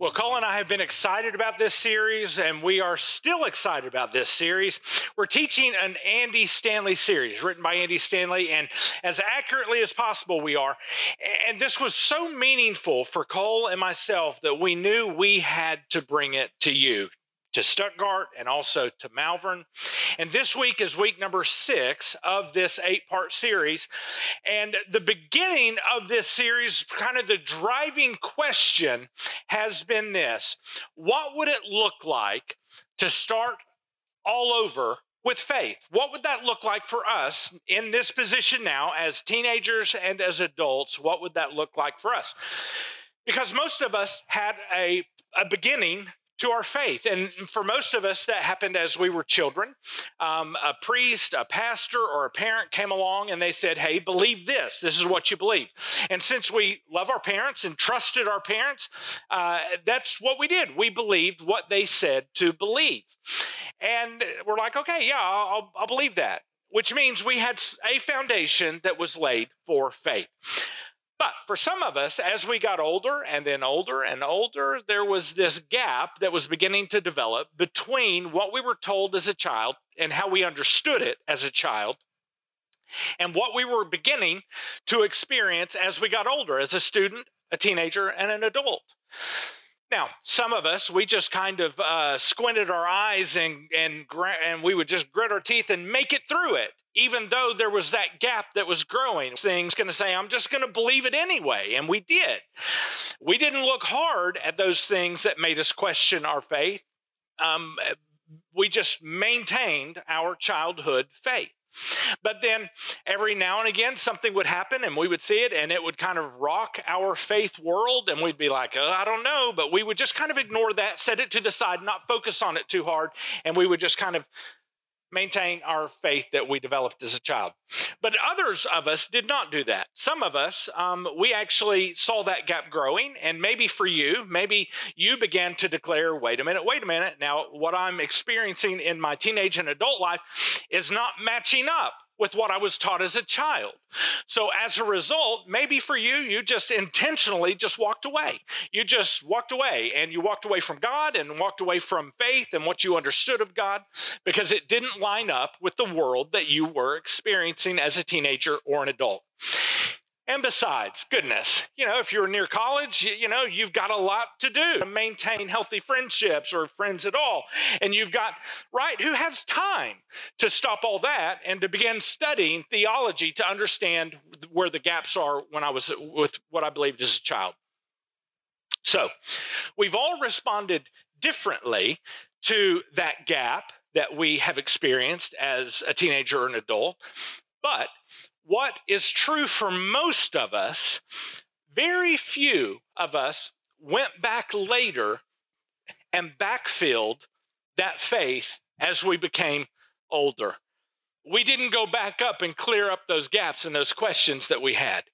Well, Cole and I have been excited about this series, and we are still excited about this series. We're teaching an Andy Stanley series written by Andy Stanley, and as accurately as possible, we are. And this was so meaningful for Cole and myself that we knew we had to bring it to you, to Stuttgart and also to Malvern. And this week is week number six of this eight part series. And the beginning of this series, kind of the driving question has been this What would it look like to start all over? With faith, what would that look like for us in this position now as teenagers and as adults? What would that look like for us? Because most of us had a, a beginning to our faith. And for most of us, that happened as we were children. Um, a priest, a pastor, or a parent came along and they said, Hey, believe this. This is what you believe. And since we love our parents and trusted our parents, uh, that's what we did. We believed what they said to believe. And we're like, Okay, yeah, I'll, I'll believe that. Which means we had a foundation that was laid for faith. But for some of us, as we got older and then older and older, there was this gap that was beginning to develop between what we were told as a child and how we understood it as a child and what we were beginning to experience as we got older, as a student, a teenager, and an adult. Now, some of us, we just kind of uh, squinted our eyes and, and, and we would just grit our teeth and make it through it, even though there was that gap that was growing. Things going to say, I'm just going to believe it anyway. And we did. We didn't look hard at those things that made us question our faith. Um, we just maintained our childhood faith. But then every now and again, something would happen and we would see it and it would kind of rock our faith world. And we'd be like, oh, I don't know. But we would just kind of ignore that, set it to the side, not focus on it too hard. And we would just kind of maintain our faith that we developed as a child. But others of us did not do that. Some of us, um, we actually saw that gap growing. And maybe for you, maybe you began to declare, wait a minute, wait a minute. Now, what I'm experiencing in my teenage and adult life is not matching up with what I was taught as a child. So as a result, maybe for you, you just intentionally just walked away. You just walked away and you walked away from God and walked away from faith and what you understood of God because it didn't line up with the world that you were experiencing as a teenager or an adult. And besides, goodness, you know, if you're near college, you, you, know, you've got a lot to do to maintain healthy friendships or friends at all. And you've got, right, who has time to stop all that and to begin studying theology to understand where the gaps are when I was uh, with what I believed as a child? So we've all responded differently to that gap that we have experienced as a teenager or an adult. But what is true for most of us, very few of us went back later and backfilled that faith as we became older. We didn't go back up and clear up those gaps and those questions that we had.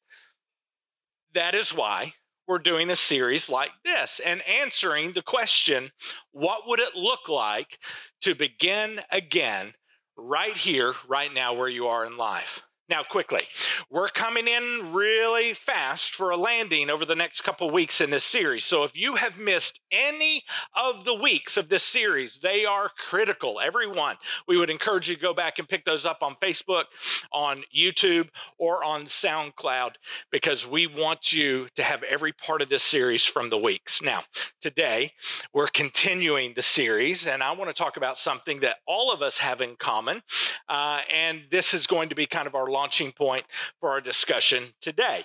That is why we're doing a series like this and answering the question what would it look like to begin again right here, right now, where you are in life? Now, quickly, we're coming in really fast for a landing over the next couple weeks in this series. So, if you have missed any of the weeks of this series, they are critical, Everyone. We would encourage you to go back and pick those up on Facebook, on YouTube, or on SoundCloud because we want you to have every part of this series from the weeks. Now, today, we're continuing the series, and I want to talk about something that all of us have in common. Uh, and this is going to be kind of our launching point for our discussion today.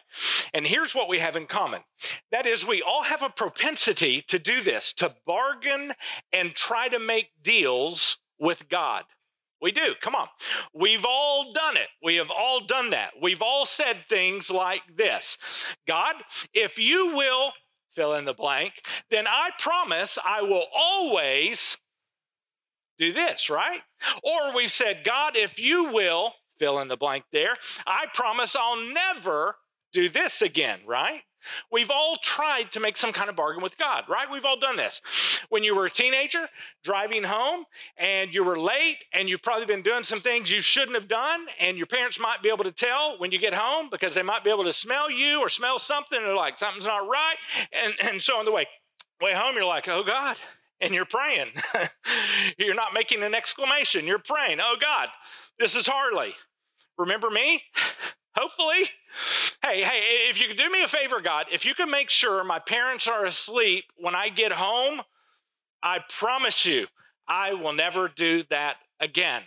And here's what we have in common that is, we all have a propensity to do this, to bargain and try to make deals with God. We do. Come on. We've all done it. We have all done that. We've all said things like this God, if you will fill in the blank, then I promise I will always do this, right? Or we've said, God, if you will fill in the blank there. I promise I'll never do this again, right? We've all tried to make some kind of bargain with God, right? We've all done this. When you were a teenager driving home and you were late and you've probably been doing some things you shouldn't have done, and your parents might be able to tell when you get home because they might be able to smell you or smell something and they're like, something's not right, and, and so on the way. Way home, you're like, oh God, and you're praying. you're not making an exclamation, you're praying, oh God, this is Harley. Remember me? Hopefully. Hey, hey, if you could do me a favor, God, if you can make sure my parents are asleep when I get home, I promise you, I will never do that again.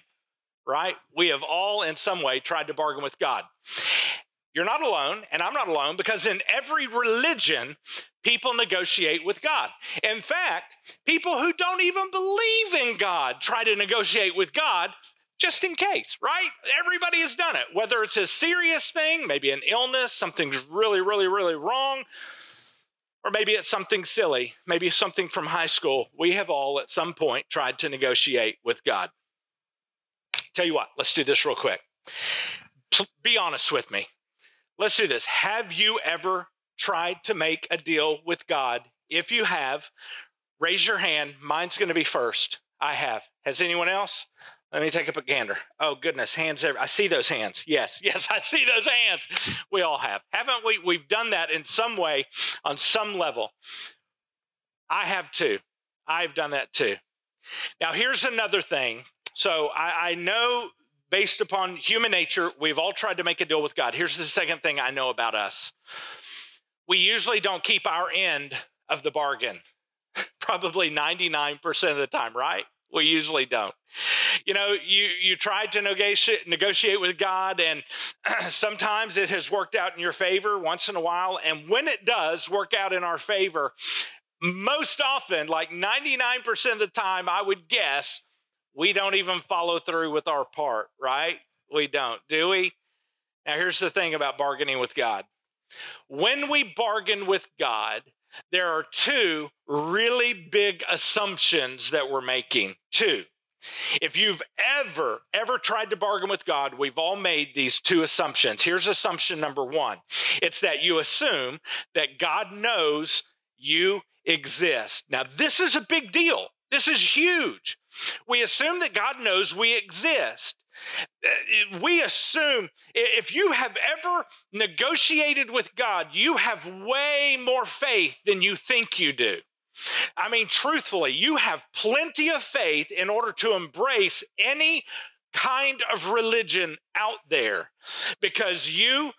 Right? We have all, in some way, tried to bargain with God. You're not alone, and I'm not alone, because in every religion, people negotiate with God. In fact, people who don't even believe in God try to negotiate with God just in case, right? Everybody has done it, whether it's a serious thing, maybe an illness, something's really, really, really wrong, or maybe it's something silly, maybe something from high school. We have all at some point tried to negotiate with God. Tell you what, let's do this real quick. Be honest with me. Let's do this. Have you ever tried to make a deal with God? If you have, raise your hand. Mine's going to be first. I have. Has anyone else? Let me take up a gander. Oh goodness, hands I see those hands. Yes, yes, I see those hands. We all have. Haven't we? We've done that in some way, on some level. I have too. I've done that too. Now, here's another thing. So I, I know based upon human nature, we've all tried to make a deal with God. Here's the second thing I know about us we usually don't keep our end of the bargain, probably 99% of the time, right? We usually don't. You know, you you tried to negotiate negotiate with God, and sometimes it has worked out in your favor once in a while. And when it does work out in our favor, most often, like 99% of the time, I would guess, we don't even follow through with our part, right? We don't, do we? Now, here's the thing about bargaining with God. When we bargain with God, there are two really big assumptions that we're making. Two. If you've ever, ever tried to bargain with God, we've all made these two assumptions. Here's assumption number one it's that you assume that God knows you exist. Now, this is a big deal. This is huge. We assume that God knows we exist. Uh, we assume if you have ever negotiated with God, you have way more faith than you think you do. I mean, truthfully, you have plenty of faith in order to embrace any kind of religion out there because you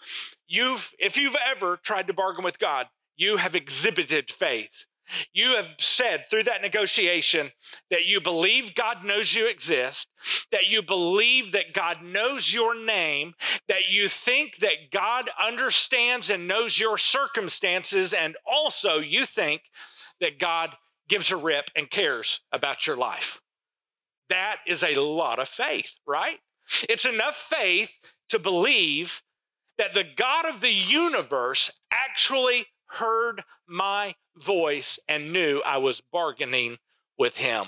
you've if you've ever tried to bargain with God, you have exhibited faith. You have said through that negotiation that you believe God knows you exist, that you believe that God knows your name, that you think that God understands and knows your circumstances, and also you think that God gives a rip and cares about your life. That is a lot of faith, right? It's enough faith to believe that the God of the universe actually heard my voice and knew I was bargaining with him.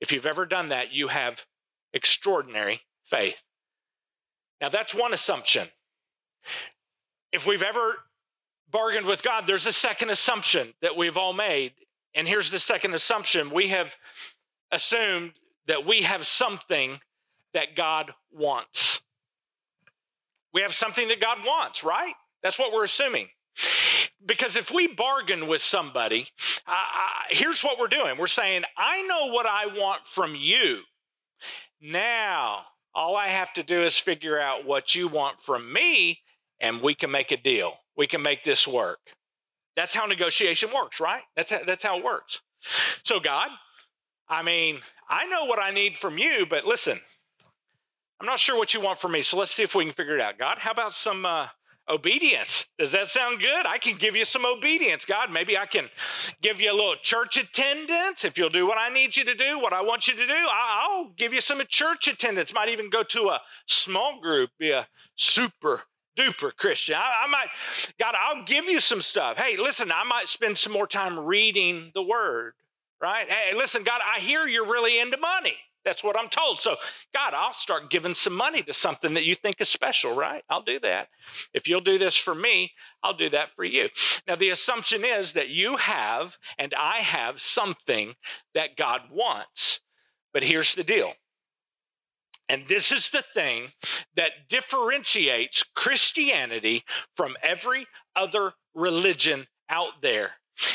If you've ever done that, you have extraordinary faith. Now, that's one assumption. If we've ever bargained with God, there's a second assumption that we've all made. And here's the second assumption we have assumed that we have something that God wants. We have something that God wants, right? That's what we're assuming. Because if we bargain with somebody, here's what we're doing we're saying, I know what I want from you. Now, all I have to do is figure out what you want from me, and we can make a deal. We can make this work. That's how negotiation works, right? That's how, that's how it works. So, God, I mean, I know what I need from you, but listen, I'm not sure what you want from me. So let's see if we can figure it out. God, how about some uh, obedience. Does that sound good? I can give you some obedience, God. Maybe I can give you a little church attendance if you'll do what I need you to do, what I want you to do. I'll give you some church attendance. Might even go to a small group, be a super duper Christian. I, I, might, God, I'll give you some stuff. Hey, listen, I might spend some more time reading the word, right? Hey, listen, God, I hear you're really into money. That's what I'm told. So, God, I'll start giving some money to something that you think is special, right? I'll do that. If you'll do this for me, I'll do that for you. Now, the assumption is that you have and I have something that God wants. But here's the deal. And this is the thing that differentiates Christianity from every other religion out there.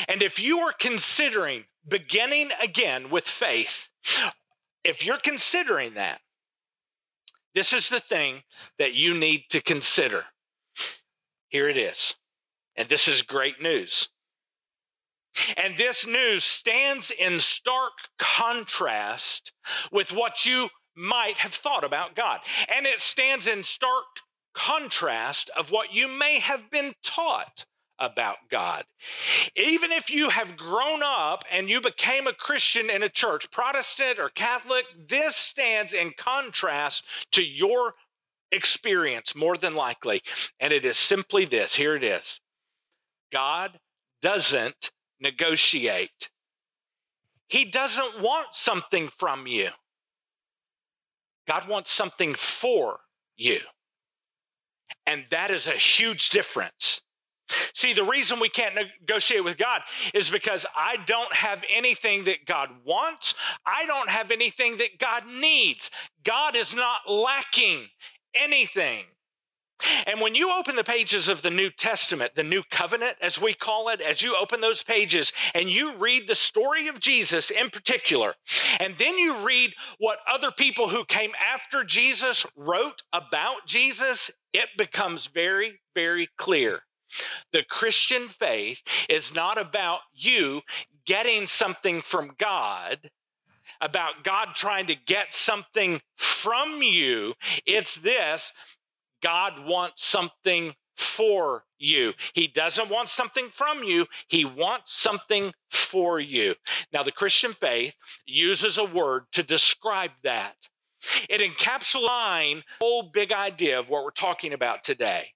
And if you are considering beginning again with faith, if you're considering that, this is the thing that you need to consider. Here it is. And this is great news. And this news stands in stark contrast with what you might have thought about God. And it stands in stark contrast of what you may have been taught about God. Even if you have grown up and you became a Christian in a church, Protestant or Catholic, this stands in contrast to your experience more than likely. And it is simply this here it is God doesn't negotiate, He doesn't want something from you. God wants something for you. And that is a huge difference. See, the reason we can't negotiate with God is because I don't have anything that God wants. I don't have anything that God needs. God is not lacking anything. And when you open the pages of the New Testament, the New Covenant, as we call it, as you open those pages and you read the story of Jesus in particular, and then you read what other people who came after Jesus wrote about Jesus, it becomes very, very clear. The Christian faith is not about you getting something from God, about God trying to get something from you. It's this God wants something for you. He doesn't want something from you, He wants something for you. Now, the Christian faith uses a word to describe that. It encapsulates the whole big idea of what we're talking about today.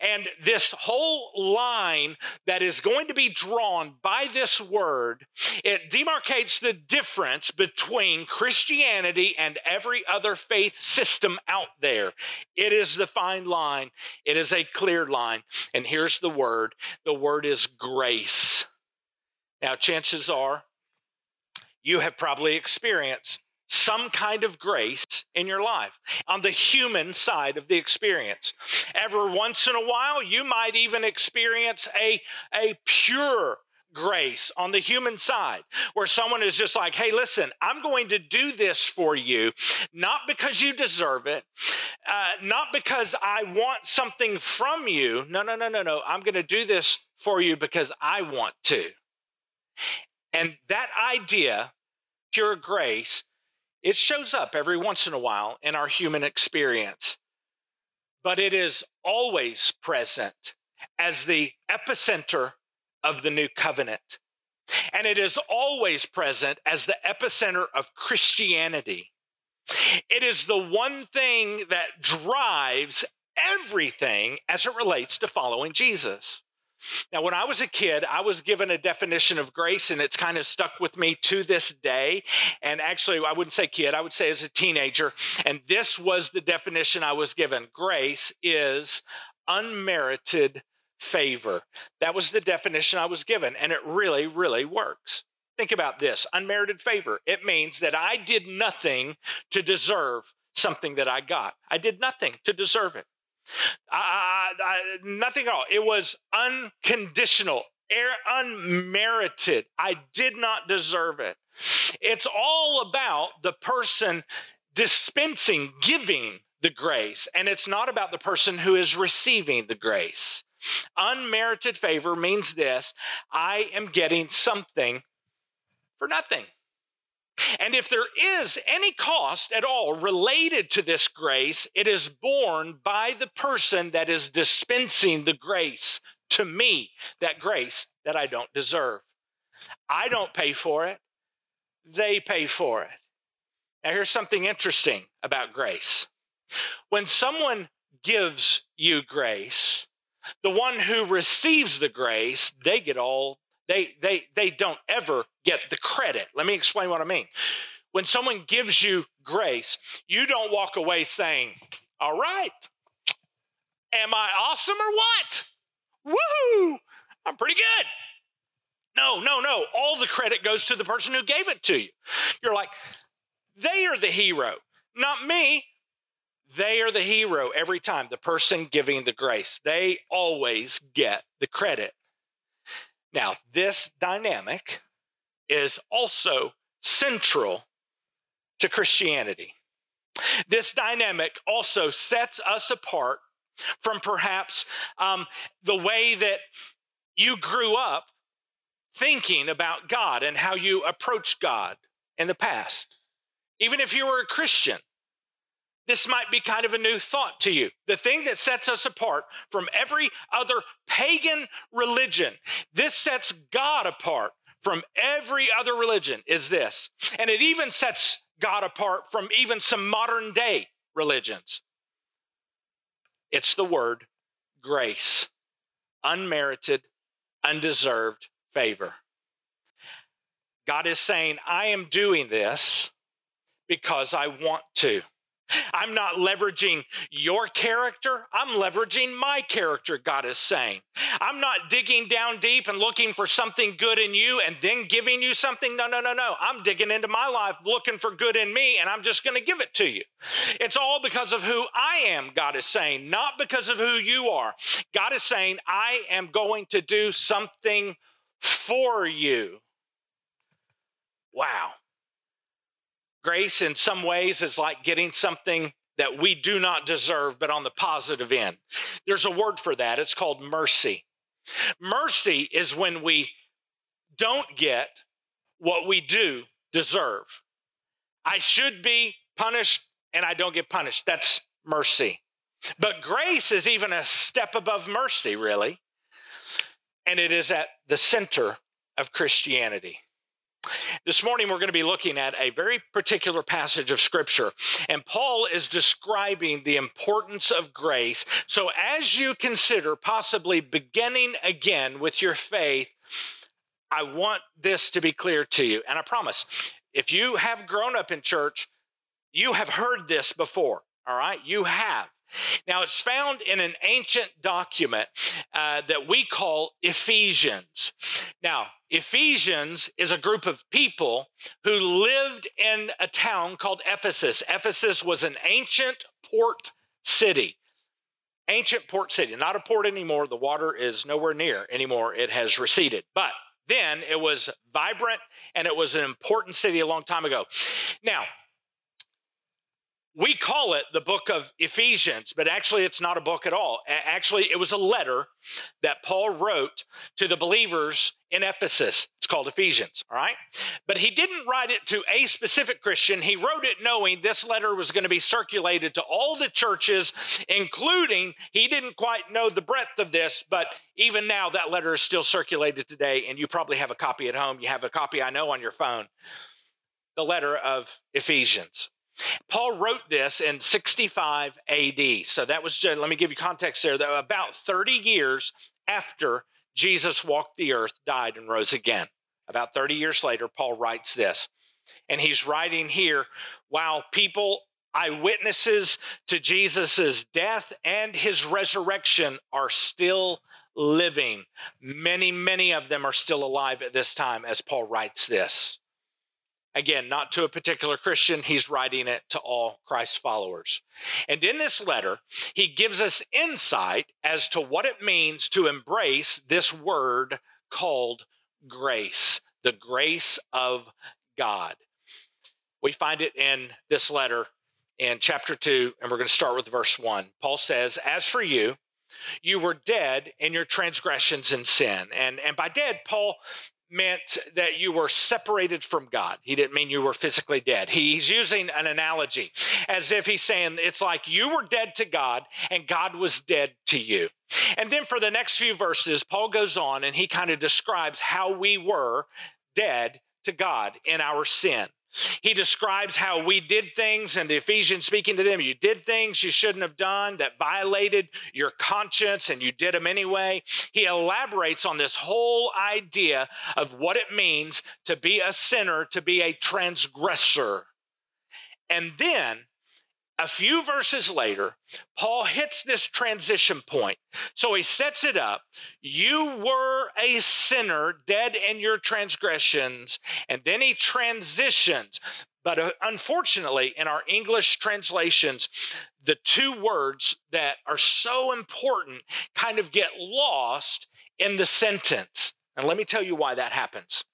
And this whole line that is going to be drawn by this word, it demarcates the difference between Christianity and every other faith system out there. It is the fine line, it is a clear line. And here's the word the word is grace. Now, chances are you have probably experienced some kind of grace in your life on the human side of the experience. Every once in a while, you might even experience a, a pure grace on the human side where someone is just like, hey, listen, I'm going to do this for you, not because you deserve it, uh, not because I want something from you. No, no, no, no, no. I'm going to do this for you because I want to. And that idea, pure grace, it shows up every once in a while in our human experience, but it is always present as the epicenter of the new covenant. And it is always present as the epicenter of Christianity. It is the one thing that drives everything as it relates to following Jesus. Now, when I was a kid, I was given a definition of grace, and it's kind of stuck with me to this day. And actually, I wouldn't say kid, I would say as a teenager. And this was the definition I was given grace is unmerited favor. That was the definition I was given, and it really, really works. Think about this unmerited favor. It means that I did nothing to deserve something that I got, I did nothing to deserve it. I, nothing at all. It was unconditional, unmerited. I did not deserve it. It's all about the person dispensing, giving the grace, and it's not about the person who is receiving the grace. Unmerited favor means this I am getting something for nothing. And if there is any cost at all related to this grace, it is borne by the person that is dispensing the grace to me, that grace that I don't deserve. I don't pay for it, they pay for it. Now, here's something interesting about grace. When someone gives you grace, the one who receives the grace, they get all they they they don't ever get the credit. Let me explain what I mean. When someone gives you grace, you don't walk away saying, "All right, am I awesome or what? Woohoo! I'm pretty good." No, no, no. All the credit goes to the person who gave it to you. You're like, they are the hero, not me. They are the hero every time, the person giving the grace. They always get the credit. Now, this dynamic is also central to Christianity. This dynamic also sets us apart from perhaps um, the way that you grew up thinking about God and how you approach God in the past. Even if you were a Christian, this might be kind of a new thought to you. The thing that sets us apart from every other pagan religion, this sets God apart from every other religion, is this. And it even sets God apart from even some modern day religions. It's the word grace, unmerited, undeserved favor. God is saying, I am doing this because I want to. I'm not leveraging your character. I'm leveraging my character, God is saying. I'm not digging down deep and looking for something good in you and then giving you something. No, no, no, no. I'm digging into my life looking for good in me and I'm just going to give it to you. It's all because of who I am, God is saying, not because of who you are. God is saying, I am going to do something for you. Wow. Grace, in some ways, is like getting something that we do not deserve, but on the positive end. There's a word for that. It's called mercy. Mercy is when we don't get what we do deserve. I should be punished and I don't get punished. That's mercy. But grace is even a step above mercy, really. And it is at the center of Christianity. This morning, we're going to be looking at a very particular passage of Scripture, and Paul is describing the importance of grace. So, as you consider possibly beginning again with your faith, I want this to be clear to you. And I promise, if you have grown up in church, you have heard this before, all right? You have. Now, it's found in an ancient document uh, that we call Ephesians. Now, Ephesians is a group of people who lived in a town called Ephesus. Ephesus was an ancient port city. Ancient port city, not a port anymore. The water is nowhere near anymore. It has receded. But then it was vibrant and it was an important city a long time ago. Now, we call it the book of Ephesians, but actually it's not a book at all. Actually, it was a letter that Paul wrote to the believers in Ephesus. It's called Ephesians, all right? But he didn't write it to a specific Christian. He wrote it knowing this letter was going to be circulated to all the churches, including, he didn't quite know the breadth of this, but even now that letter is still circulated today, and you probably have a copy at home. You have a copy, I know, on your phone. The letter of Ephesians. Paul wrote this in 65 AD. So that was, let me give you context there, that about 30 years after Jesus walked the earth, died, and rose again. About 30 years later, Paul writes this. And he's writing here while people, eyewitnesses to Jesus' death and his resurrection, are still living. Many, many of them are still alive at this time as Paul writes this. Again, not to a particular Christian, he's writing it to all Christ followers. And in this letter, he gives us insight as to what it means to embrace this word called grace, the grace of God. We find it in this letter in chapter 2, and we're going to start with verse 1. Paul says, As for you, you were dead in your transgressions and sin. And, and by dead, Paul meant that you were separated from God. He didn't mean you were physically dead. He's using an analogy as if he's saying it's like you were dead to God and God was dead to you. And then for the next few verses, Paul goes on and he kind of describes how we were dead to God in our sin. He describes how we did things, and the Ephesians speaking to them, you did things you shouldn't have done that violated your conscience, and you did them anyway. He elaborates on this whole idea of what it means to be a sinner, to be a transgressor. And then a few verses later, Paul hits this transition point. So he sets it up. You were a sinner, dead in your transgressions. And then he transitions. But uh, unfortunately, in our English translations, the two words that are so important kind of get lost in the sentence. And let me tell you why that happens.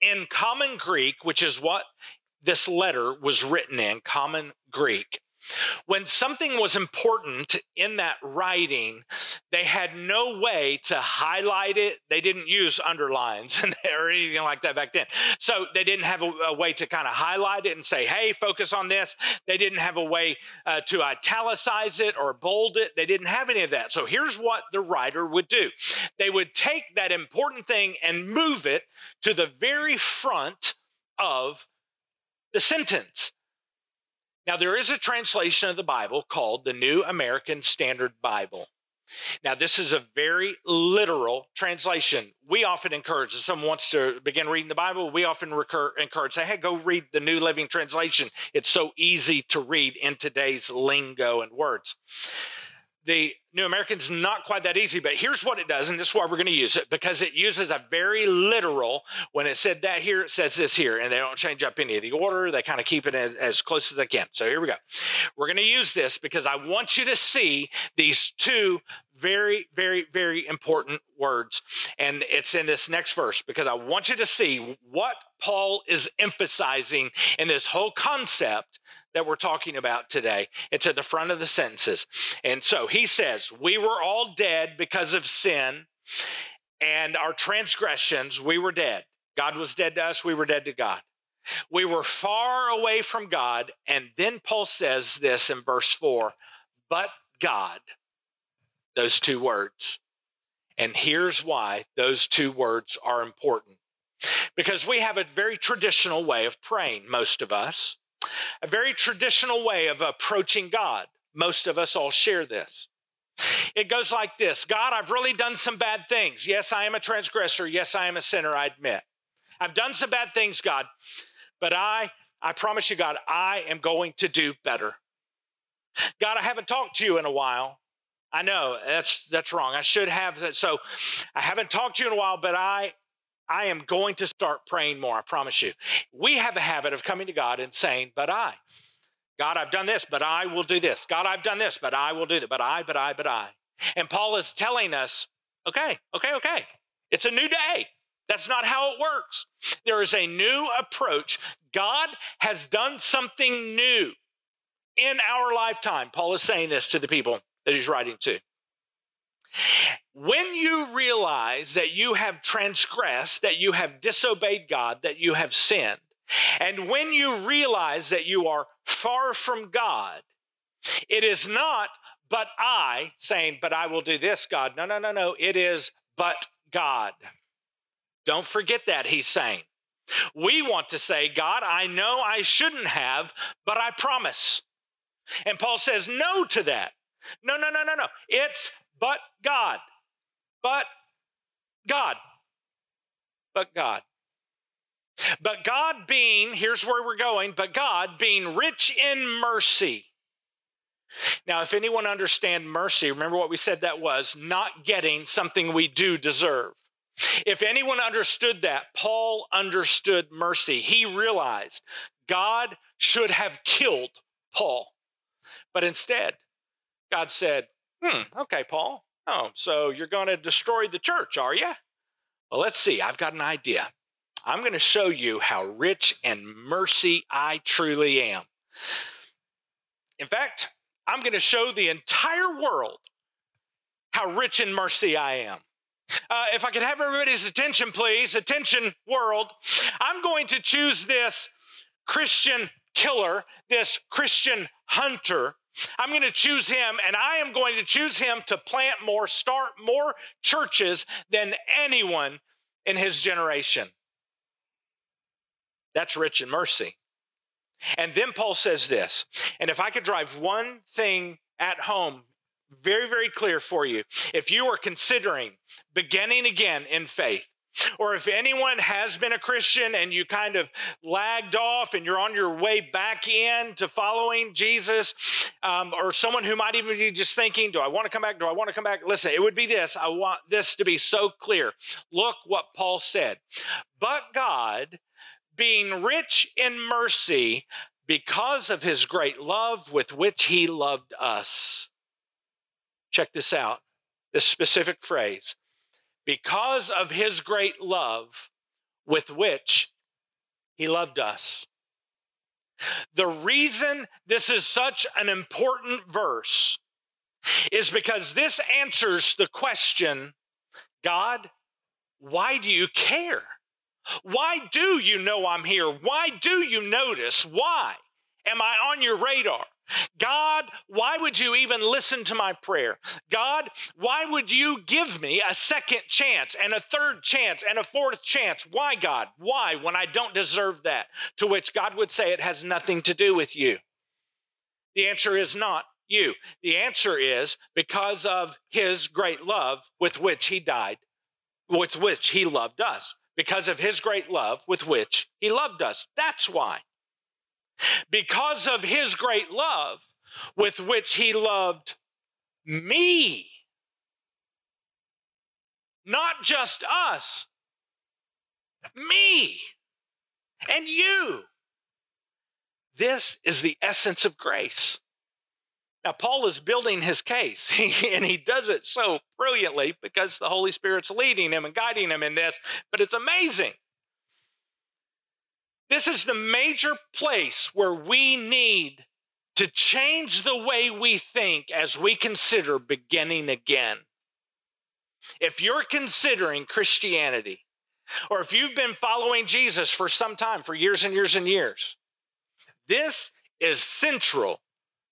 In Common Greek, which is what this letter was written in, Common Greek, when something was important in that writing, they had no way to highlight it. They didn't use underlines or anything like that back then. So they didn't have a, a way to kind of highlight it and say, hey, focus on this. They didn't have a way uh, to italicize it or bold it. They didn't have any of that. So here's what the writer would do they would take that important thing and move it to the very front of the sentence. Now, there is a translation of the Bible called the New American Standard Bible. Now, this is a very literal translation. We often encourage, if someone wants to begin reading the Bible, we often recur, encourage, say, hey, go read the New Living Translation. It's so easy to read in today's lingo and words the New American's not quite that easy, but here's what it does, and this is why we're going to use it because it uses a very literal. When it said that here, it says this here, and they don't change up any of the order. They kind of keep it as, as close as they can. So here we go. We're going to use this because I want you to see these two very, very, very important words. And it's in this next verse because I want you to see what Paul is emphasizing in this whole concept that we're talking about today. It's at the front of the sentences. And so he says, We were all dead because of sin and our transgressions. We were dead. God was dead to us, we were dead to God. We were far away from God. And then Paul says this in verse 4 but God, those two words. And here's why those two words are important. Because we have a very traditional way of praying, most of us a very traditional way of approaching God. Most of us all share this. It goes like this God, I've really done some bad things. Yes, I am a transgressor. Yes, I am a sinner, I admit. I've done some bad things, God, but I, I promise you, God, I am going to do better. God, I haven't talked to you in a while. I know that's that's wrong. I should have. So I haven't talked to you in a while, but I I am going to start praying more, I promise you. We have a habit of coming to God and saying, But I, God, I've done this, but I will do this. God, I've done this, but I will do that. But I, but I, but I. And Paul is telling us, Okay, okay, okay. It's a new day. That's not how it works. There is a new approach. God has done something new in our lifetime. Paul is saying this to the people that he's writing to. When you realize that you have transgressed, that you have disobeyed God, that you have sinned, and when you realize that you are far from God, it is not, but I saying, but I will do this, God. No, no, no, no. It is, but God. Don't forget that, he's saying. We want to say, God, I know I shouldn't have, but I promise. And Paul says no to that. No, no, no, no, no. It's but God. But God. But God. But God being, here's where we're going, but God being rich in mercy. Now, if anyone understand mercy, remember what we said that was not getting something we do deserve. If anyone understood that, Paul understood mercy. He realized God should have killed Paul. But instead, God said, Hmm, okay, Paul. Oh, so you're going to destroy the church, are you? Well, let's see. I've got an idea. I'm going to show you how rich in mercy I truly am. In fact, I'm going to show the entire world how rich in mercy I am. Uh, if I could have everybody's attention, please, attention, world, I'm going to choose this Christian killer, this Christian hunter, I'm going to choose him, and I am going to choose him to plant more, start more churches than anyone in his generation. That's rich in mercy. And then Paul says this, and if I could drive one thing at home very, very clear for you, if you are considering beginning again in faith, or if anyone has been a Christian and you kind of lagged off and you're on your way back in to following Jesus, um, or someone who might even be just thinking, Do I want to come back? Do I want to come back? Listen, it would be this. I want this to be so clear. Look what Paul said. But God, being rich in mercy, because of his great love with which he loved us. Check this out this specific phrase because of his great love with which he loved us. The reason this is such an important verse is because this answers the question God, why do you care? Why do you know I'm here? Why do you notice? Why am I on your radar? God, why would you even listen to my prayer? God, why would you give me a second chance and a third chance and a fourth chance? Why, God? Why when I don't deserve that? To which God would say it has nothing to do with you. The answer is not you. The answer is because of his great love with which he died, with which he loved us. Because of his great love with which he loved us. That's why. Because of his great love with which he loved me. Not just us, me and you. This is the essence of grace. Now, Paul is building his case, and he does it so brilliantly because the Holy Spirit's leading him and guiding him in this, but it's amazing. This is the major place where we need to change the way we think as we consider beginning again. If you're considering Christianity, or if you've been following Jesus for some time, for years and years and years, this is central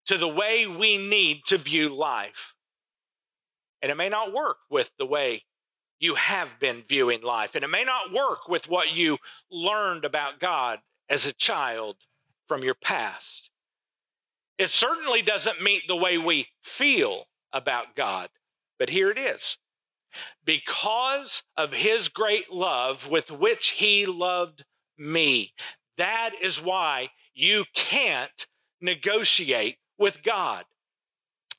to the way we need to view life. And it may not work with the way you have been viewing life. And it may not work with what you learned about God as a child from your past. It certainly doesn't meet the way we feel about God. But here it is. Because of his great love with which he loved me, that is why you can't negotiate with God.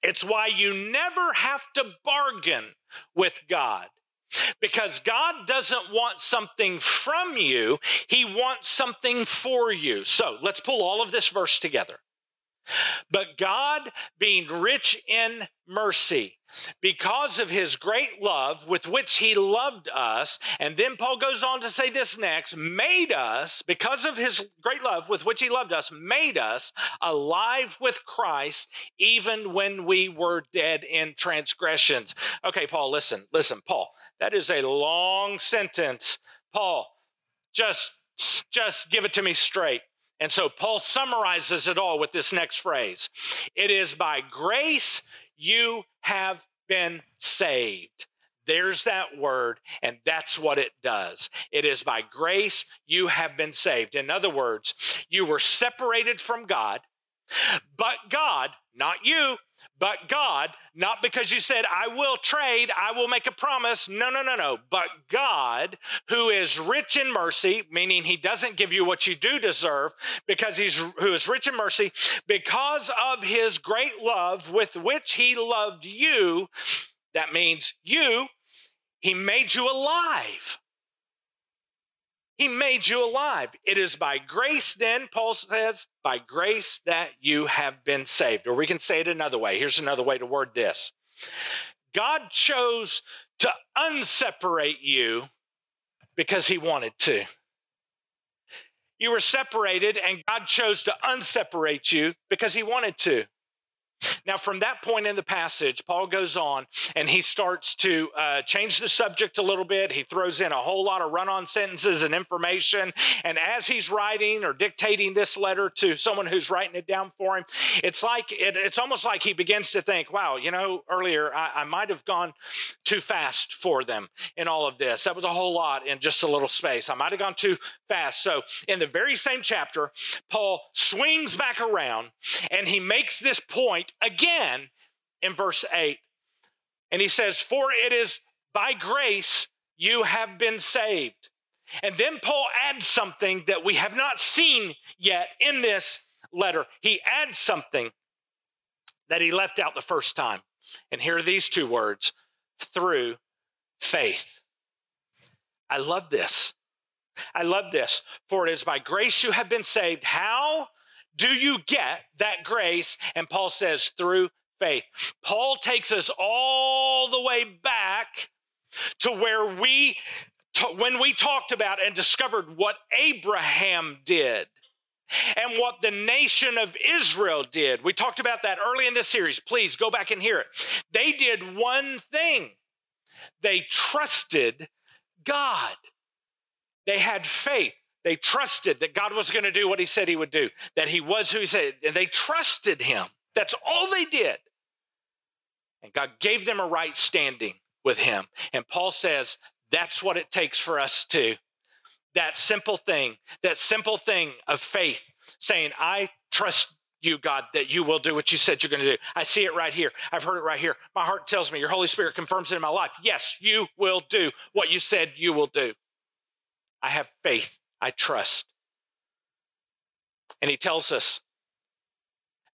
It's why you never have to bargain with God. Because God doesn't want something from you, He wants something for you. So let's pull all of this verse together. But God, being rich in mercy, because of his great love with which he loved us, and then Paul goes on to say this next, made us, because of his great love with which he loved us, made us alive with Christ even when we were dead in transgressions. Okay, Paul, listen, listen, Paul, that is a long sentence. Paul, just just give it to me straight. And so Paul summarizes it all with this next phrase It is by grace you have been saved. There's that word, and that's what it does. It is by grace you have been saved. In other words, you were separated from God, but God, not you, but God, not because you said, I will trade, I will make a promise. No, no, no, no. But God, who is rich in mercy, meaning he doesn't give you what you do deserve, because he's who is rich in mercy, because of his great love with which he loved you, that means you, he made you alive. He made you alive. It is by grace, then, Paul says, by grace that you have been saved. Or we can say it another way. Here's another way to word this God chose to unseparate you because he wanted to. You were separated, and God chose to unseparate you because he wanted to. Now, from that point in the passage, Paul goes on and he starts to uh, change the subject a little bit. He throws in a whole lot of run on sentences and information. And as he's writing or dictating this letter to someone who's writing it down for him, it's like it, it's almost like he begins to think, wow, you know, earlier I, I might have gone too fast for them in all of this. That was a whole lot in just a little space. I might have gone too fast. So, in the very same chapter, Paul swings back around and he makes this point again in verse 8. And he says, For it is by grace you have been saved. And then Paul adds something that we have not seen yet in this letter. He adds something that he left out the first time. And here are these two words through faith. I love this. I love this. For it is by grace you have been saved. How? Do you get that grace? And Paul says, through faith. Paul takes us all the way back to where we, when we talked about and discovered what Abraham did and what the nation of Israel did. We talked about that early in this series. Please go back and hear it. They did one thing they trusted God, they had faith. They trusted that God was going to do what he said he would do, that he was who he said, and they trusted him. That's all they did. And God gave them a right standing with him. And Paul says that's what it takes for us to that simple thing, that simple thing of faith, saying, I trust you, God, that you will do what you said you're going to do. I see it right here. I've heard it right here. My heart tells me, your Holy Spirit confirms it in my life. Yes, you will do what you said you will do. I have faith. I trust. And he tells us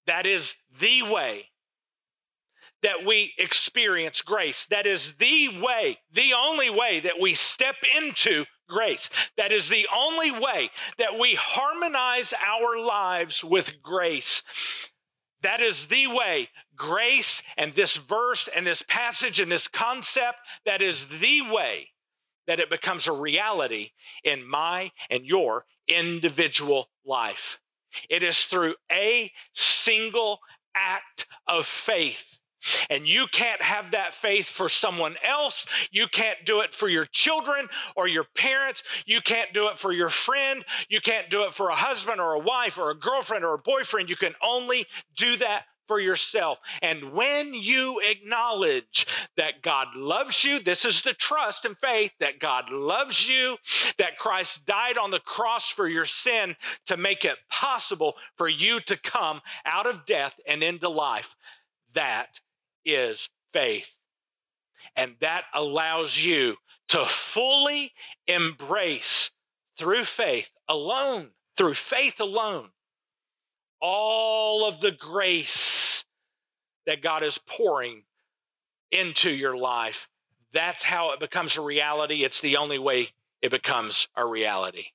that is the way that we experience grace. That is the way, the only way that we step into grace. That is the only way that we harmonize our lives with grace. That is the way grace and this verse and this passage and this concept, that is the way that it becomes a reality in my and your individual life. It is through a single act of faith and you can't have that faith for someone else. You can't do it for your children or your parents. You can't do it for your friend. You can't do it for a husband or a wife or a girlfriend or a boyfriend. You can only do that for yourself. And when you acknowledge that God loves you, this is the trust and faith that God loves you, that Christ died on the cross for your sin to make it possible for you to come out of death and into life. That is faith. And that allows you to fully embrace through faith alone, through faith alone, all of the grace that God is pouring into your life. That's how it becomes a reality. It's the only way it becomes a reality.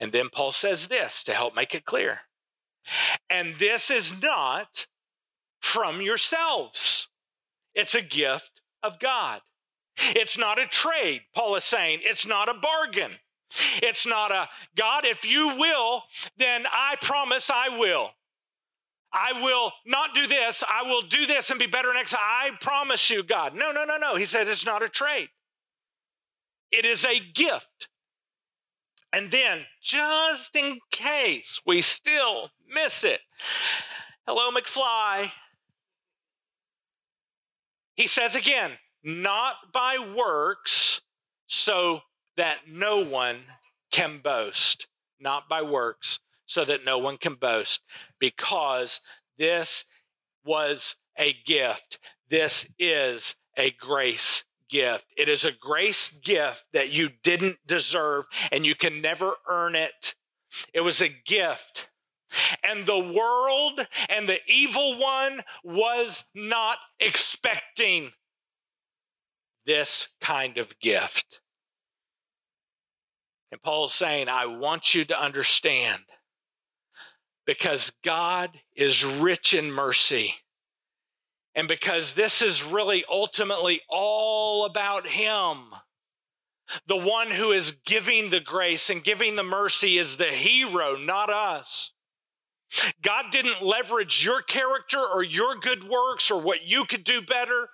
And then Paul says this to help make it clear. And this is not from yourselves. It's a gift of God. It's not a trade, Paul is saying. It's not a bargain. It's not a, God, if you will, then I promise I will. I will not do this. I will do this and be better next. I promise you, God. No, no, no, no. He said it's not a trade, it is a gift. And then, just in case we still miss it, hello, McFly. He says again, not by works, so that no one can boast. Not by works, so that no one can boast, because this was a gift. This is a grace gift. It is a grace gift that you didn't deserve and you can never earn it. It was a gift. And the world and the evil one was not expecting this kind of gift. And Paul's saying, I want you to understand because God is rich in mercy. And because this is really ultimately all about Him. The one who is giving the grace and giving the mercy is the hero, not us. God didn't leverage your character or your good works or what you could do better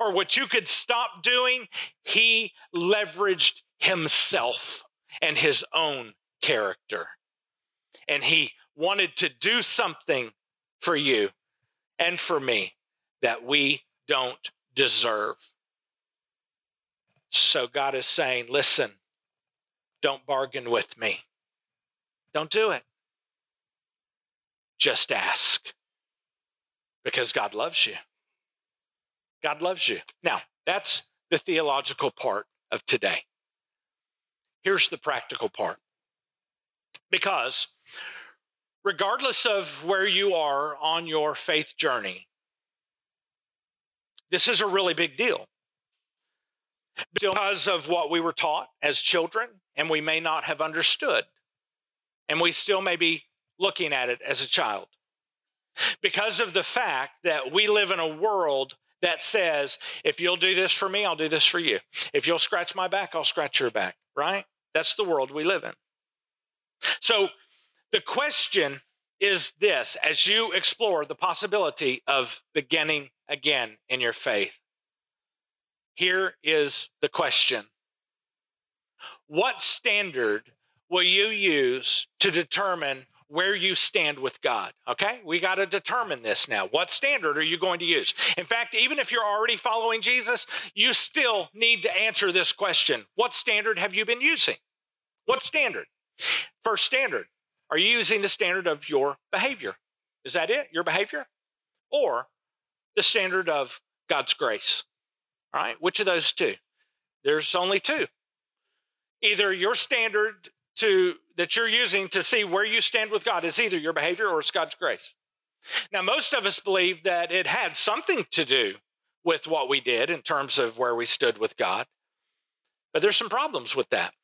or what you could stop doing. He leveraged himself and his own character. And he wanted to do something for you and for me that we don't deserve. So God is saying, listen, don't bargain with me. Don't do it. Just ask because God loves you. God loves you. Now, that's the theological part of today. Here's the practical part. Because regardless of where you are on your faith journey, this is a really big deal. Because of what we were taught as children, and we may not have understood. And we still may be looking at it as a child. Because of the fact that we live in a world that says, if you'll do this for me, I'll do this for you. If you'll scratch my back, I'll scratch your back, right? That's the world we live in. So the question is this as you explore the possibility of beginning again in your faith. Here is the question What standard will you use to determine where you stand with God. Okay? We got to determine this now. What standard are you going to use? In fact, even if you're already following Jesus, you still need to answer this question What standard have you been using? What standard? First standard are you using the standard of your behavior? Is that it? Your behavior? Or the standard of God's grace? All right? Which of those two? There's only two. Either your standard to that you're using to see where you stand with God is either your behavior or it's God's grace. Now, most of us believe that it had something to do with what we did in terms of where we stood with God, but there's some problems with that.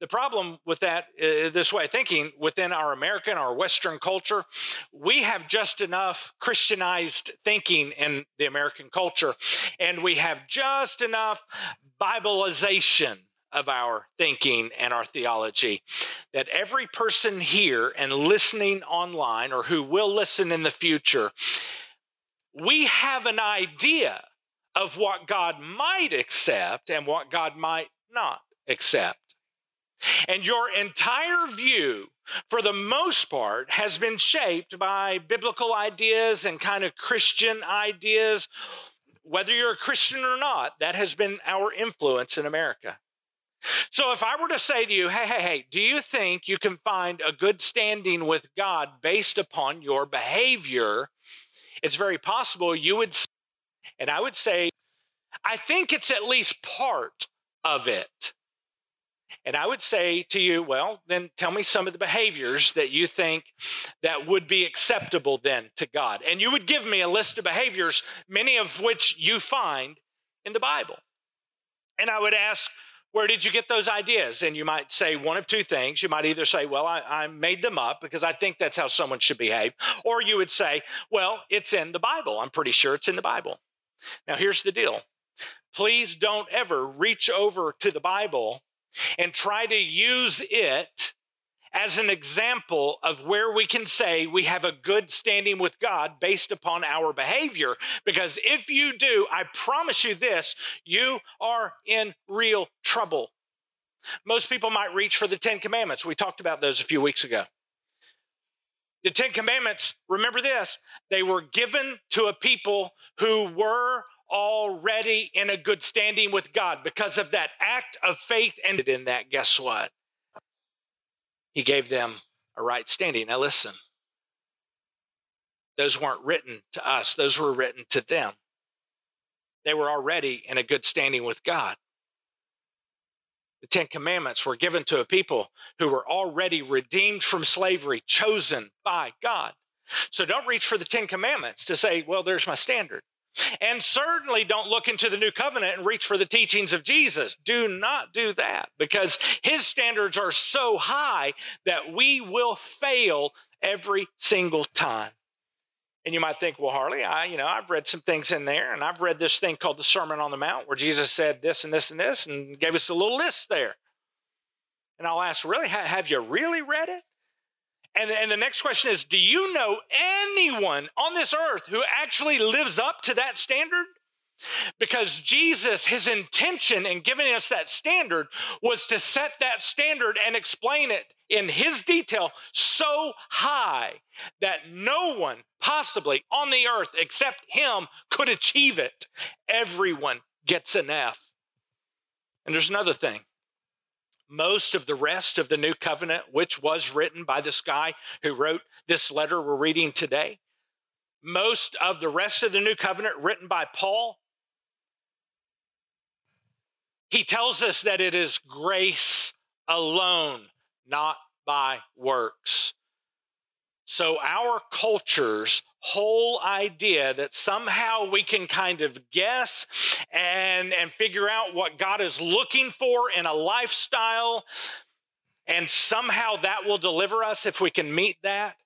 The problem with that, uh, this way of thinking, within our American, our Western culture, we have just enough Christianized thinking in the American culture, and we have just enough Bibleization of our thinking and our theology. That every person here and listening online or who will listen in the future, we have an idea of what God might accept and what God might not accept. And your entire view, for the most part, has been shaped by biblical ideas and kind of Christian ideas. Whether you're a Christian or not, that has been our influence in America. So if I were to say to you, hey, hey, hey, do you think you can find a good standing with God based upon your behavior? It's very possible you would, and I would say, I think it's at least part of it. And I would say to you, well, then tell me some of the behaviors that you think that would be acceptable then to God. And you would give me a list of behaviors, many of which you find in the Bible. And I would ask, where did you get those ideas? And you might say one of two things. You might either say, Well, I, I, made them up because I think that's how someone should behave. Or you would say, Well, it's in the Bible. I'm pretty sure it's in the Bible. Now, here's the deal please don't ever reach over to the Bible and try to use it as an example of where we can say we have a good standing with God based upon our behavior. Because if you do, I promise you this, you are in real trouble. Most people might reach for the Ten Commandments. We talked about those a few weeks ago. The Ten Commandments, remember this, they were given to a people who were already in a good standing with God because of that act of faith ended in that. Guess what? He gave them a right standing. Now, listen, those weren't written to us, those were written to them. They were already in a good standing with God. The Ten Commandments were given to a people who were already redeemed from slavery, chosen by God. So don't reach for the Ten Commandments to say, well, there's my standard. And certainly don't look into the new covenant and reach for the teachings of Jesus. Do not do that because his standards are so high that we will fail every single time. And you might think, well, Harley, I, you know, I've read some things in there, and I've read this thing called the Sermon on the Mount, where Jesus said this and this and this, and gave us a little list there. And I'll ask, really, have you really read it? And, and the next question is Do you know anyone on this earth who actually lives up to that standard? Because Jesus, his intention in giving us that standard was to set that standard and explain it in his detail so high that no one possibly on the earth except him could achieve it. Everyone gets an F. And there's another thing most of the rest of the new covenant, which was written by this guy who wrote this letter we're reading today, most of the rest of the new covenant written by Paul, he tells us that it is grace alone, not by works. So, our culture's whole idea that somehow we can kind of guess and, and figure out what God is looking for in a lifestyle, and somehow that will deliver us if we can meet that.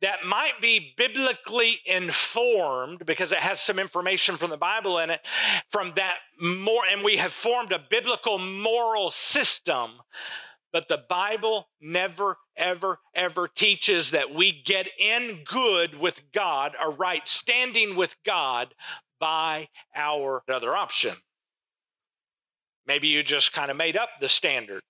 that might be biblically informed because it has some information from the Bible in it, from that more, and we have formed a biblical moral system. But the Bible never, ever, ever teaches that we get in good with God, a right standing with God by our other option. Maybe you just kind of made up the standard.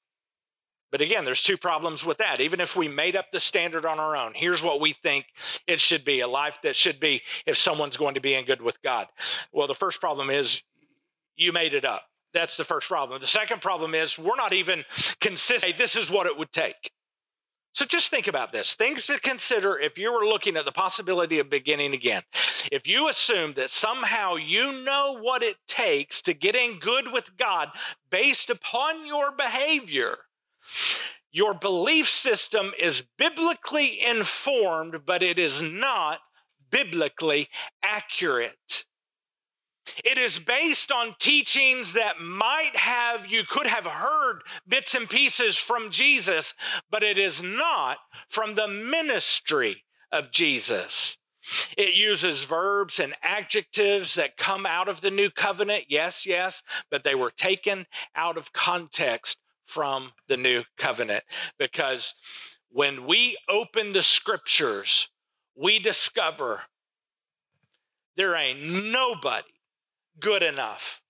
But again, there's two problems with that. Even if we made up the standard on our own, here's what we think it should be a life that should be if someone's going to be in good with God. Well, the first problem is you made it up. That's the first problem. The second problem is we're not even consistent. This is what it would take. So just think about this. Things to consider if you were looking at the possibility of beginning again. If you assume that somehow you know what it takes to get in good with God based upon your behavior, your belief system is biblically informed, but it is not biblically accurate. It is based on teachings that might have, you could have heard bits and pieces from Jesus, but it is not from the ministry of Jesus. It uses verbs and adjectives that come out of the new covenant, yes, yes, but they were taken out of context from the new covenant. Because when we open the scriptures, we discover there ain't nobody good enough.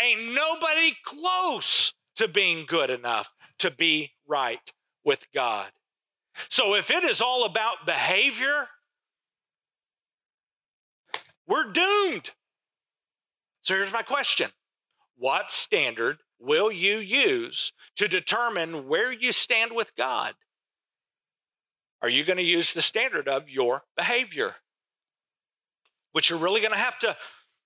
Ain't nobody close to being good enough to be right with God. So if it is all about behavior, we're doomed. So here's my question What standard will you use to determine where you stand with God? Are you going to use the standard of your behavior? Which you're really going to have to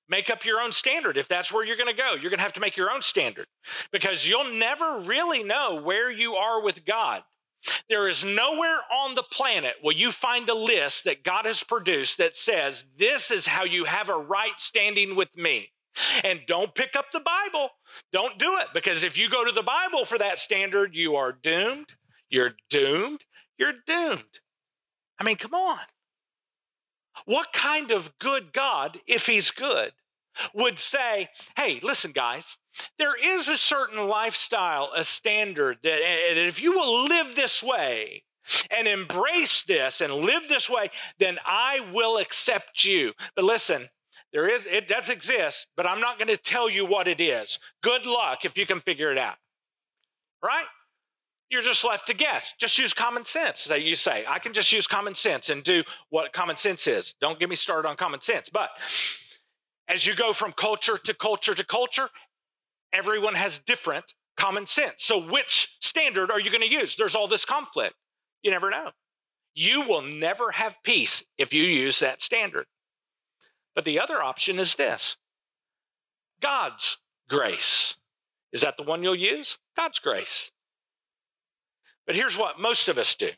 make up your own standard if that's where you're going to go. You're going to have to make your own standard because you'll never really know where you are with God. There is nowhere on the planet will you find a list that God has produced that says, This is how you have a right standing with me. And don't pick up the Bible. Don't do it because if you go to the Bible for that standard, you are doomed. You're doomed. You're doomed. I mean, come on. What kind of good God, if he's good, would say, hey, listen, guys, there is a certain lifestyle, a standard that if you will live this way, and embrace this and live this way, then I will accept you. But listen, there is, it does exist, but I'm not going to tell you what it is. Good luck if you can figure it out. Right? You're just left to guess. Just use common sense that you say. I can just use common sense and do what common sense is. Don't get me started on common sense. But as you go from culture to culture to culture, everyone has different common sense. So, which standard are you going to use? There's all this conflict. You never know. You will never have peace if you use that standard. But the other option is this God's grace. Is that the one you'll use? God's grace. But here's what most of us do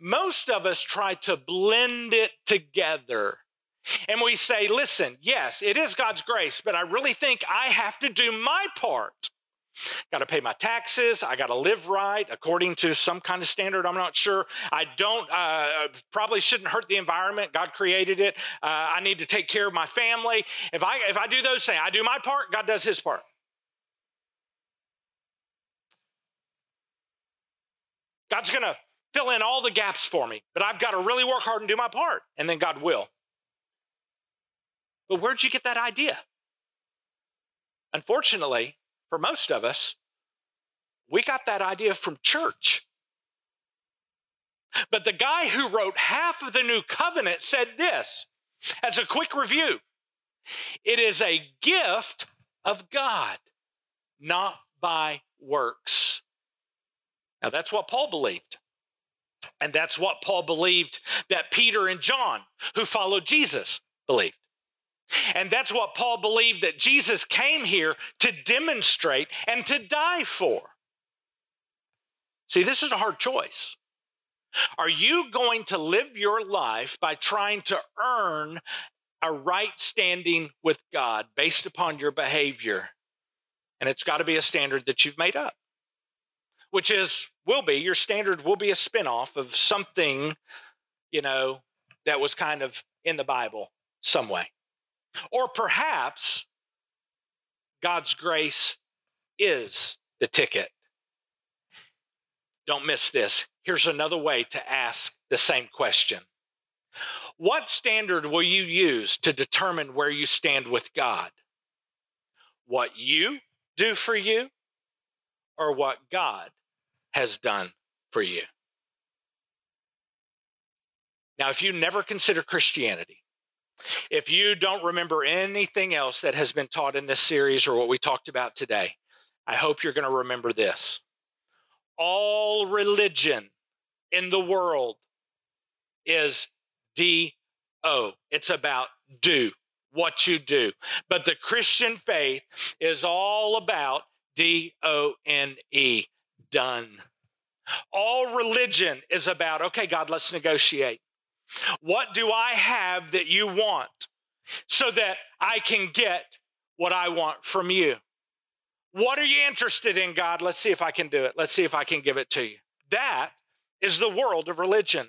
most of us try to blend it together. And we say, listen, yes, it is God's grace, but I really think I have to do my part. Got to pay my taxes. I got to live right according to some kind of standard. I'm not sure. I don't, uh, probably shouldn't hurt the environment. God created it. Uh, I need to take care of my family. If I, if I do those things, I do my part, God does his part. God's going to fill in all the gaps for me, but I've got to really work hard and do my part, and then God will. But where'd you get that idea? Unfortunately, for most of us, we got that idea from church. But the guy who wrote half of the new covenant said this as a quick review it is a gift of God, not by works. Now, that's what Paul believed. And that's what Paul believed that Peter and John, who followed Jesus, believed. And that's what Paul believed that Jesus came here to demonstrate and to die for. See, this is a hard choice. Are you going to live your life by trying to earn a right standing with God based upon your behavior? And it's got to be a standard that you've made up, which is, will be, your standard will be a spinoff of something you know, that was kind of in the Bible some way. Or perhaps God's grace is the ticket. Don't miss this. Here's another way to ask the same question What standard will you use to determine where you stand with God? What you do for you or what God has done for you? Now, if you never consider Christianity, if you don't remember anything else that has been taught in this series or what we talked about today, I hope you're going to remember this. All religion in the world is D O. It's about do, what you do. But the Christian faith is all about D O N E, done. All religion is about, okay, God, let's negotiate. What do I have that you want so that I can get what I want from you? What are you interested in, God? Let's see if I can do it. Let's see if I can give it to you. That is the world of religion.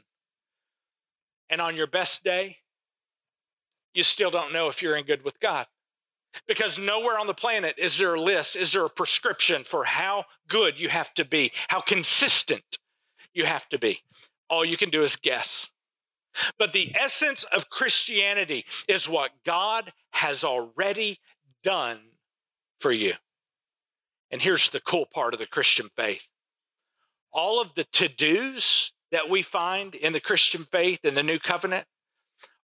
And on your best day, you still don't know if you're in good with God. Because nowhere on the planet is there a list, is there a prescription for how good you have to be, how consistent you have to be. All you can do is guess. But the essence of Christianity is what God has already done for you. And here's the cool part of the Christian faith all of the to dos that we find in the Christian faith in the new covenant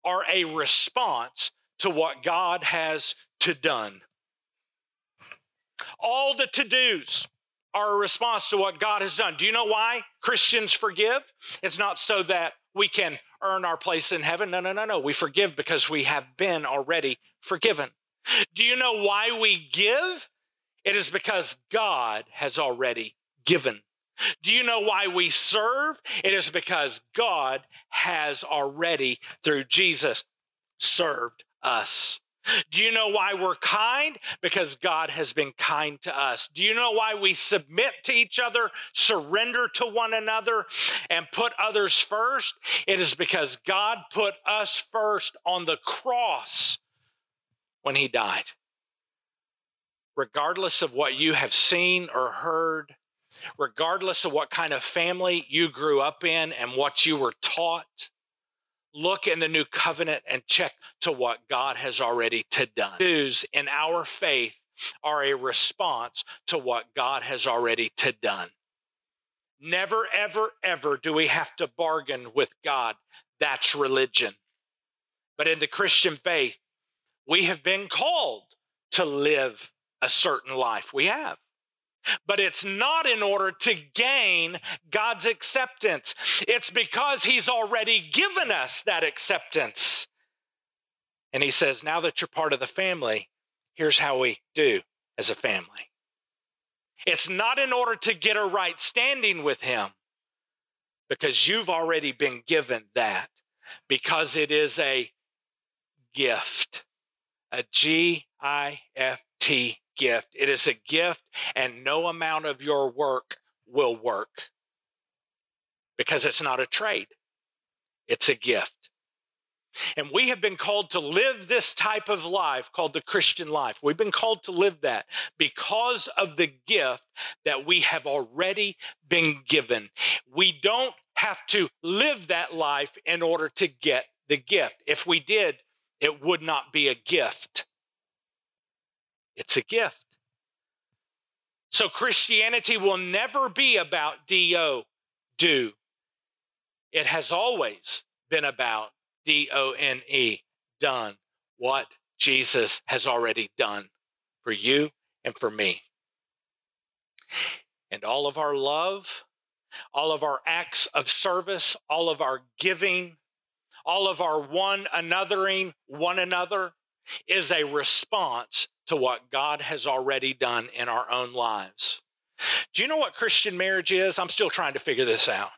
are a response to what God has to done. All the to dos are a response to what God has done. Do you know why Christians forgive? It's not so that we can earn our place in heaven. No, no, no, no. We forgive because we have been already forgiven. Do you know why we give? It is because God has already given. Do you know why we serve? It is because God has already, through Jesus, served us. Do you know why we're kind? Because God has been kind to us. Do you know why we submit to each other, surrender to one another, and put others first? It is because God put us first on the cross when He died. Regardless of what you have seen or heard, regardless of what kind of family you grew up in and what you were taught, look in the new covenant and check to what God has already to done. Jews in our faith are a response to what God has already to done. Never, ever, ever do we have to bargain with God. That's religion. But in the Christian faith, we have been called to live a certain life. We have but it's not in order to gain God's acceptance. It's because He's already given us that acceptance. And He says, now that you're part of the family, here's how we do as a family. It's not in order to get a right standing with Him, because you've already been given that, because it is a gift, a G I F T gift. It is a gift, and no amount of your work will work because it's not a trade, it's a gift. And we have been called to live this type of life called the Christian life. We've been called to live that because of the gift that we have already been given. We don't have to live that life in order to get the gift. If we did, it would not be a gift. It's a gift. So Christianity will never be about do, do. It has always been about D O N E, done, what Jesus has already done for you and for me. And all of our love, all of our acts of service, all of our giving, all of our one anothering one another is a response to what God has already done in our own lives. Do you know what Christian marriage is? I'm still trying to figure this out.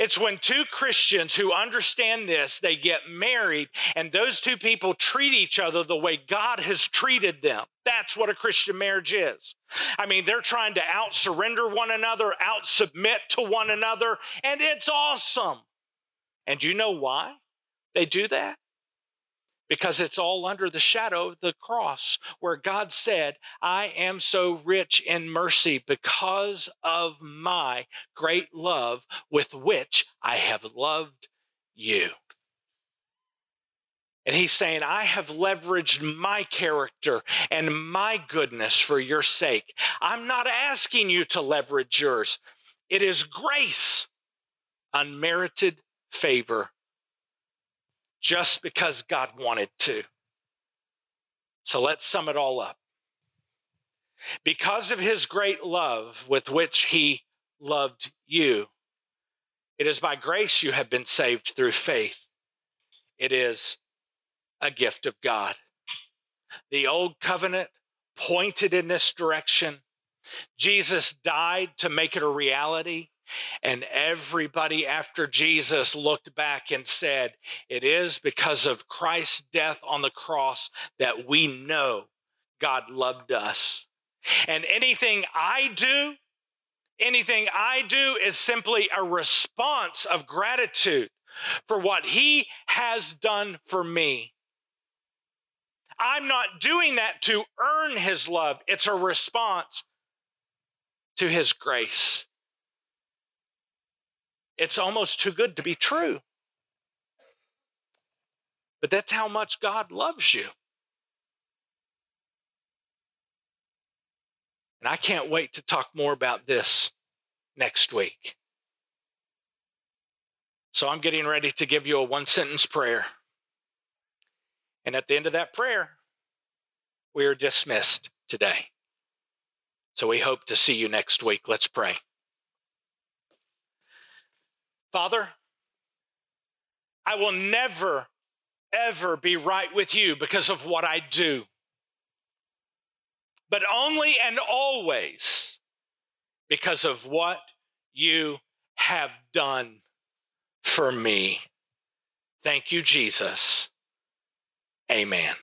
It's when two Christians who understand this, they get married and those two people treat each other the way God has treated them. That's what a Christian marriage is. I mean, they're trying to out surrender one another, out submit to one another, and it's awesome. And do you know why they do that? Because it's all under the shadow of the cross, where God said, I am so rich in mercy because of my great love with which I have loved you. And he's saying, I have leveraged my character and my goodness for your sake. I'm not asking you to leverage yours. It is grace, unmerited favor, just because God wanted to. So let's sum it all up. Because of his great love with which he loved you, it is by grace you have been saved through faith. It is a gift of God. The old covenant pointed in this direction. Jesus died to make it a reality. And everybody after Jesus looked back and said, It is because of Christ's death on the cross that we know God loved us. And anything I do, anything I do is simply a response of gratitude for what He has done for me. I'm not doing that to earn his love, it's a response to his grace. It's almost too good to be true. But that's how much God loves you. And I can't wait to talk more about this next week. So I'm getting ready to give you a one sentence prayer. And at the end of that prayer, we are dismissed today. So we hope to see you next week. Let's pray. Father, I will never, ever be right with you because of what I do, but only and always because of what you have done for me. Thank you, Jesus. Amen.